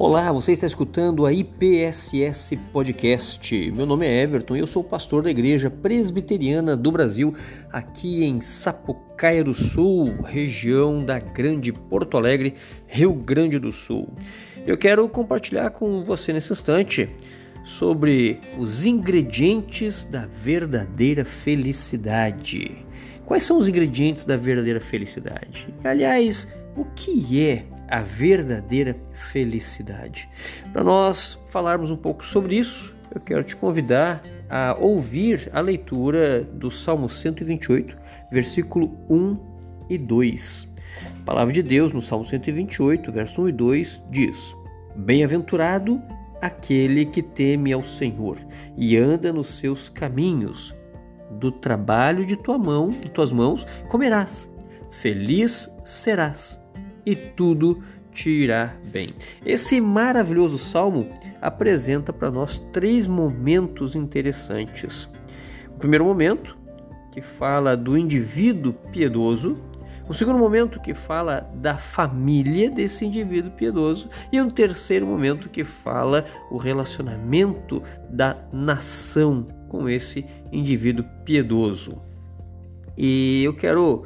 Olá, você está escutando a IPSS Podcast. Meu nome é Everton e eu sou pastor da Igreja Presbiteriana do Brasil, aqui em Sapucaia do Sul, região da Grande Porto Alegre, Rio Grande do Sul. Eu quero compartilhar com você nesse instante sobre os ingredientes da verdadeira felicidade. Quais são os ingredientes da verdadeira felicidade? Aliás, o que é a verdadeira felicidade. Para nós falarmos um pouco sobre isso, eu quero te convidar a ouvir a leitura do Salmo 128, versículo 1 e 2. A palavra de Deus no Salmo 128, verso 1 e 2 diz: Bem-aventurado aquele que teme ao Senhor e anda nos seus caminhos. Do trabalho de tua mão, de tuas mãos, comerás. Feliz serás e tudo te irá bem. Esse maravilhoso salmo apresenta para nós três momentos interessantes. O primeiro momento, que fala do indivíduo piedoso, o segundo momento que fala da família desse indivíduo piedoso e um terceiro momento que fala o relacionamento da nação com esse indivíduo piedoso. E eu quero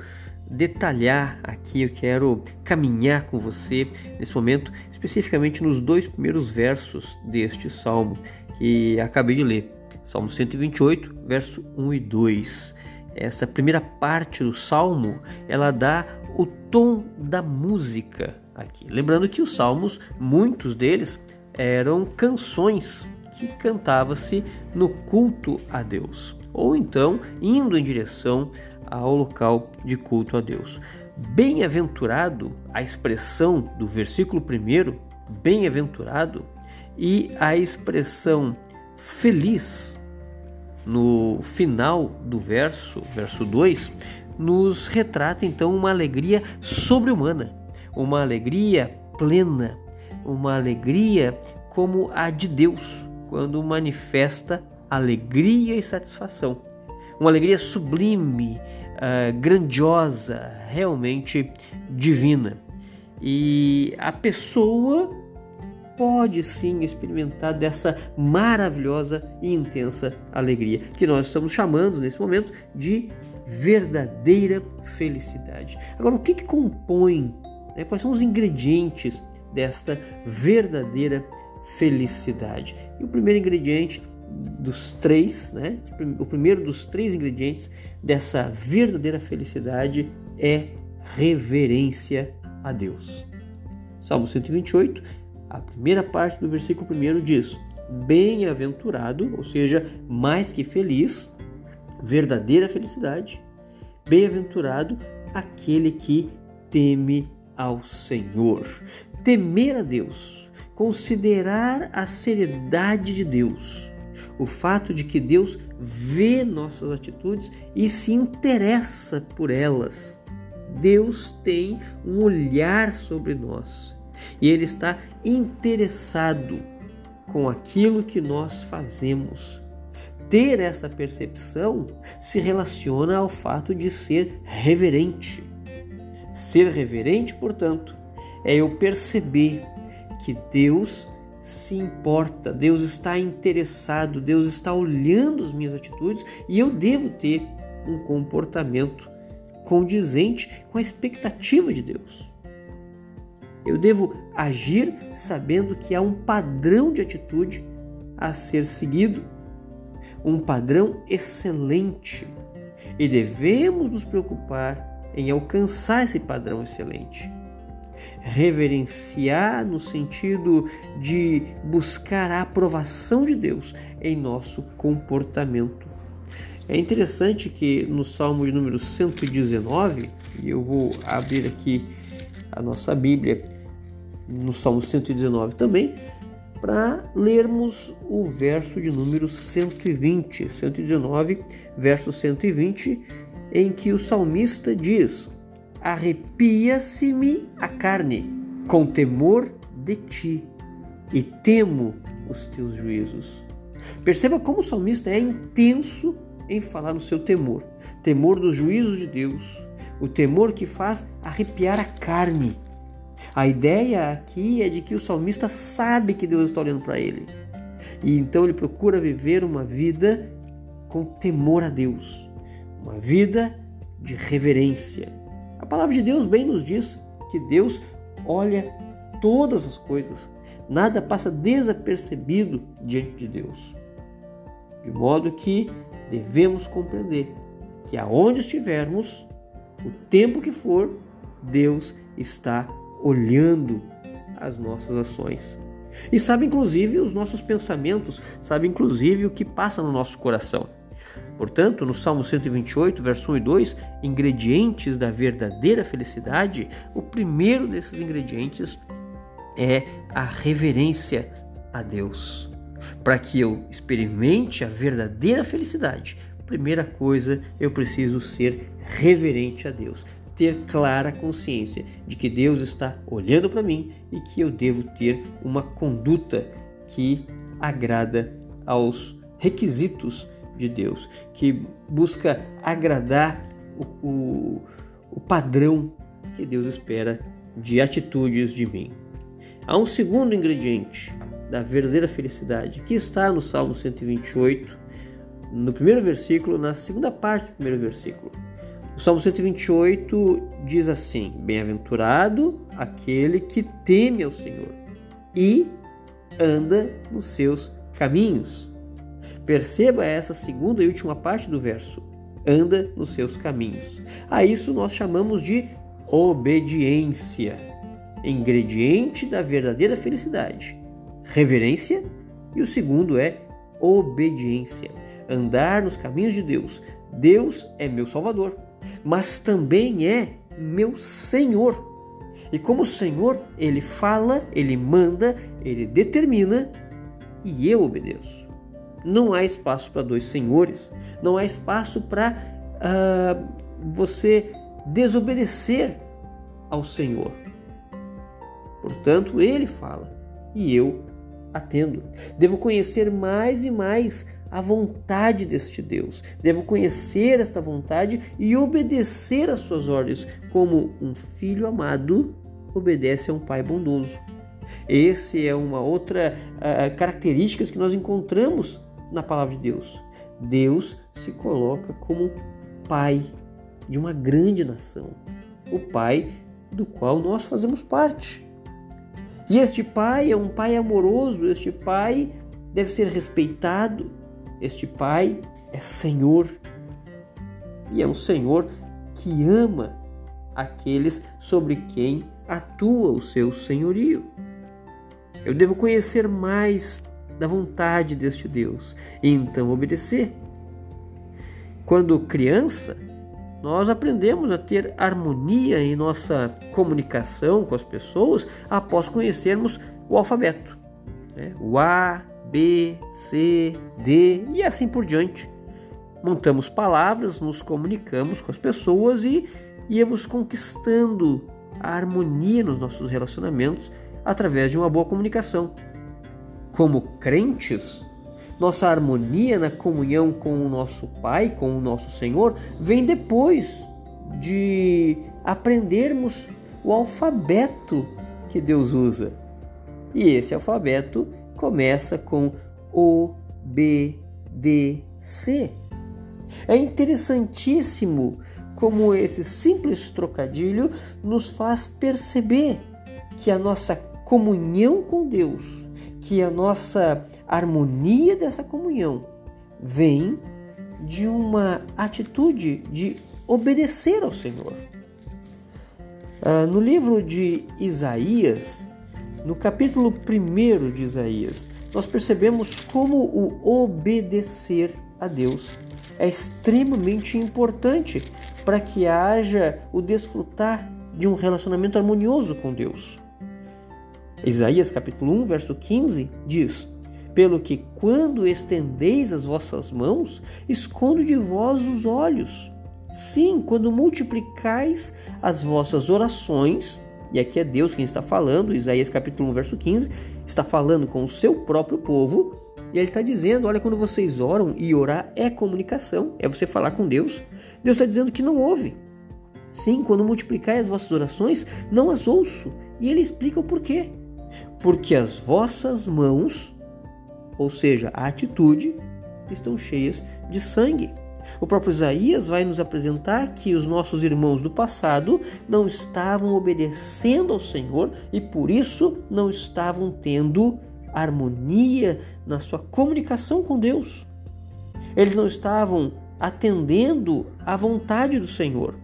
detalhar aqui, eu quero caminhar com você nesse momento, especificamente nos dois primeiros versos deste salmo que acabei de ler. Salmo 128, verso 1 e 2. Essa primeira parte do salmo, ela dá o tom da música aqui. Lembrando que os salmos, muitos deles eram canções que cantava-se no culto a Deus, ou então indo em direção ao local de culto a Deus. Bem-aventurado, a expressão do versículo 1, bem-aventurado, e a expressão feliz no final do verso, verso 2, nos retrata então uma alegria sobre-humana, uma alegria plena, uma alegria como a de Deus, quando manifesta alegria e satisfação. Uma alegria sublime, uh, grandiosa, realmente divina. E a pessoa pode sim experimentar dessa maravilhosa e intensa alegria, que nós estamos chamando nesse momento de verdadeira felicidade. Agora, o que, que compõe, né, quais são os ingredientes desta verdadeira felicidade? E o primeiro ingrediente dos três, né? O primeiro dos três ingredientes dessa verdadeira felicidade é reverência a Deus. Salmo 128, a primeira parte do versículo 1 diz: Bem-aventurado, ou seja, mais que feliz, verdadeira felicidade, bem-aventurado aquele que teme ao Senhor. Temer a Deus, considerar a seriedade de Deus o fato de que Deus vê nossas atitudes e se interessa por elas. Deus tem um olhar sobre nós e Ele está interessado com aquilo que nós fazemos. Ter essa percepção se relaciona ao fato de ser reverente. Ser reverente, portanto, é eu perceber que Deus se importa, Deus está interessado, Deus está olhando as minhas atitudes e eu devo ter um comportamento condizente com a expectativa de Deus. Eu devo agir sabendo que há um padrão de atitude a ser seguido, um padrão excelente, e devemos nos preocupar em alcançar esse padrão excelente reverenciar no sentido de buscar a aprovação de Deus em nosso comportamento. É interessante que no Salmo de número 119, e eu vou abrir aqui a nossa Bíblia no Salmo 119 também, para lermos o verso de número 120, 119, verso 120, em que o salmista diz: arrepia-se-me a carne com temor de ti e temo os teus juízos. Perceba como o salmista é intenso em falar no seu temor, temor dos juízos de Deus, o temor que faz arrepiar a carne. A ideia aqui é de que o salmista sabe que Deus está olhando para ele. E então ele procura viver uma vida com temor a Deus, uma vida de reverência. Palavra de Deus bem nos diz que Deus olha todas as coisas, nada passa desapercebido diante de Deus. De modo que devemos compreender que aonde estivermos, o tempo que for, Deus está olhando as nossas ações. E sabe inclusive os nossos pensamentos, sabe inclusive o que passa no nosso coração. Portanto, no Salmo 128, verso 1 e 2, ingredientes da verdadeira felicidade, o primeiro desses ingredientes é a reverência a Deus. Para que eu experimente a verdadeira felicidade, primeira coisa, eu preciso ser reverente a Deus, ter clara consciência de que Deus está olhando para mim e que eu devo ter uma conduta que agrada aos requisitos de Deus, que busca agradar o, o, o padrão que Deus espera de atitudes de mim. Há um segundo ingrediente da verdadeira felicidade que está no Salmo 128, no primeiro versículo, na segunda parte do primeiro versículo. O Salmo 128 diz assim: Bem-aventurado aquele que teme ao Senhor e anda nos seus caminhos. Perceba essa segunda e última parte do verso. Anda nos seus caminhos. A isso nós chamamos de obediência, ingrediente da verdadeira felicidade. Reverência e o segundo é obediência. Andar nos caminhos de Deus. Deus é meu Salvador, mas também é meu Senhor. E como Senhor, Ele fala, Ele manda, Ele determina e eu obedeço. Não há espaço para dois senhores, não há espaço para uh, você desobedecer ao Senhor. Portanto, ele fala e eu atendo. Devo conhecer mais e mais a vontade deste Deus. Devo conhecer esta vontade e obedecer às suas ordens, como um filho amado obedece a um pai bondoso. Esse é uma outra uh, característica que nós encontramos na palavra de Deus. Deus se coloca como pai de uma grande nação, o pai do qual nós fazemos parte. E este pai é um pai amoroso, este pai deve ser respeitado, este pai é Senhor. E é um Senhor que ama aqueles sobre quem atua o seu senhorio. Eu devo conhecer mais da vontade deste Deus e então obedecer. Quando criança, nós aprendemos a ter harmonia em nossa comunicação com as pessoas após conhecermos o alfabeto. Né? O A, B, C, D e assim por diante. Montamos palavras, nos comunicamos com as pessoas e íamos conquistando a harmonia nos nossos relacionamentos através de uma boa comunicação como crentes, nossa harmonia na comunhão com o nosso Pai, com o nosso Senhor, vem depois de aprendermos o alfabeto que Deus usa. E esse alfabeto começa com O, B, D, C. É interessantíssimo como esse simples trocadilho nos faz perceber que a nossa comunhão com Deus que a nossa harmonia dessa comunhão vem de uma atitude de obedecer ao Senhor. Uh, no livro de Isaías, no capítulo 1 de Isaías, nós percebemos como o obedecer a Deus é extremamente importante para que haja o desfrutar de um relacionamento harmonioso com Deus. Isaías capítulo 1, verso 15 diz: Pelo que quando estendeis as vossas mãos, escondo de vós os olhos. Sim, quando multiplicais as vossas orações, e aqui é Deus quem está falando, Isaías capítulo 1, verso 15, está falando com o seu próprio povo, e ele está dizendo: olha, quando vocês oram, e orar é comunicação, é você falar com Deus. Deus está dizendo que não ouve. Sim, quando multiplicai as vossas orações, não as ouço. E ele explica o porquê. Porque as vossas mãos, ou seja, a atitude, estão cheias de sangue. O próprio Isaías vai nos apresentar que os nossos irmãos do passado não estavam obedecendo ao Senhor e por isso não estavam tendo harmonia na sua comunicação com Deus. Eles não estavam atendendo à vontade do Senhor,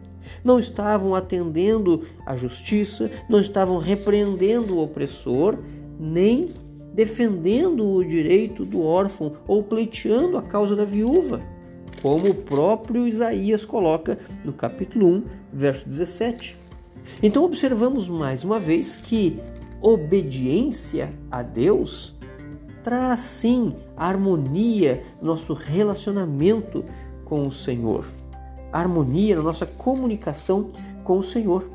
não estavam atendendo à justiça, não estavam repreendendo o opressor, nem defendendo o direito do órfão ou pleiteando a causa da viúva, como o próprio Isaías coloca no capítulo 1, verso 17. Então observamos mais uma vez que obediência a Deus traz sim harmonia no nosso relacionamento com o Senhor, harmonia na nossa comunicação com o Senhor.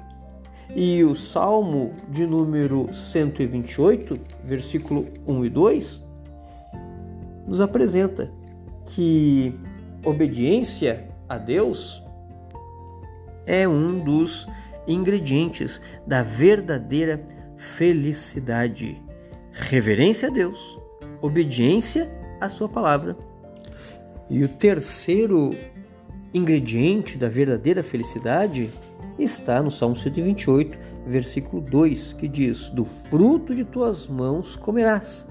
E o Salmo de número 128, versículo 1 e 2, nos apresenta que obediência a Deus é um dos ingredientes da verdadeira felicidade. Reverência a Deus, obediência à Sua palavra. E o terceiro ingrediente da verdadeira felicidade está no Salmo 128, versículo 2, que diz: Do fruto de tuas mãos comerás,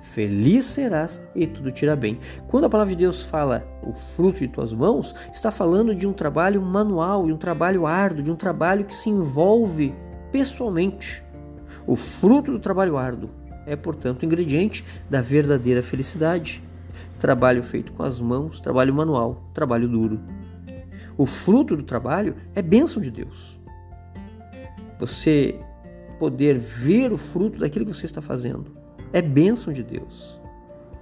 feliz serás e tudo te irá bem. Quando a palavra de Deus fala o fruto de tuas mãos, está falando de um trabalho manual, de um trabalho árduo, de um trabalho que se envolve pessoalmente. O fruto do trabalho árduo é, portanto, ingrediente da verdadeira felicidade. Trabalho feito com as mãos, trabalho manual, trabalho duro. O fruto do trabalho é bênção de Deus. Você poder ver o fruto daquilo que você está fazendo é bênção de Deus.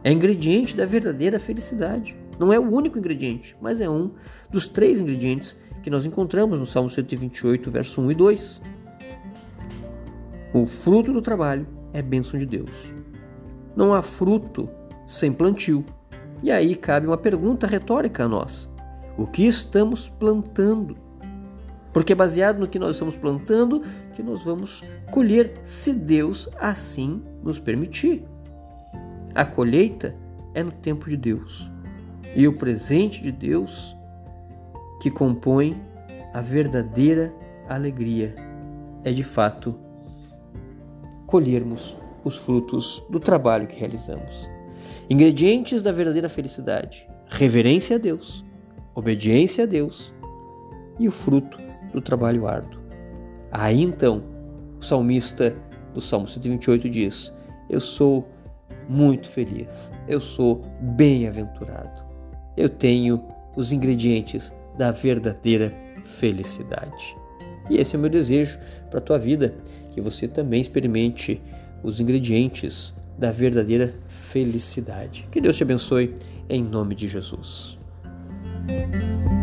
É ingrediente da verdadeira felicidade. Não é o único ingrediente, mas é um dos três ingredientes que nós encontramos no Salmo 128, verso 1 e 2. O fruto do trabalho é bênção de Deus. Não há fruto sem plantio. E aí cabe uma pergunta retórica a nós: o que estamos plantando? Porque é baseado no que nós estamos plantando que nós vamos colher, se Deus assim nos permitir. A colheita é no tempo de Deus. E o presente de Deus que compõe a verdadeira alegria é de fato colhermos os frutos do trabalho que realizamos. Ingredientes da verdadeira felicidade: reverência a Deus, obediência a Deus e o fruto do trabalho árduo. Aí então, o salmista do Salmo 128 diz: Eu sou muito feliz, eu sou bem-aventurado, eu tenho os ingredientes da verdadeira felicidade. E esse é o meu desejo para a tua vida que você também experimente os ingredientes da verdadeira felicidade. Que Deus te abençoe em nome de Jesus. thank you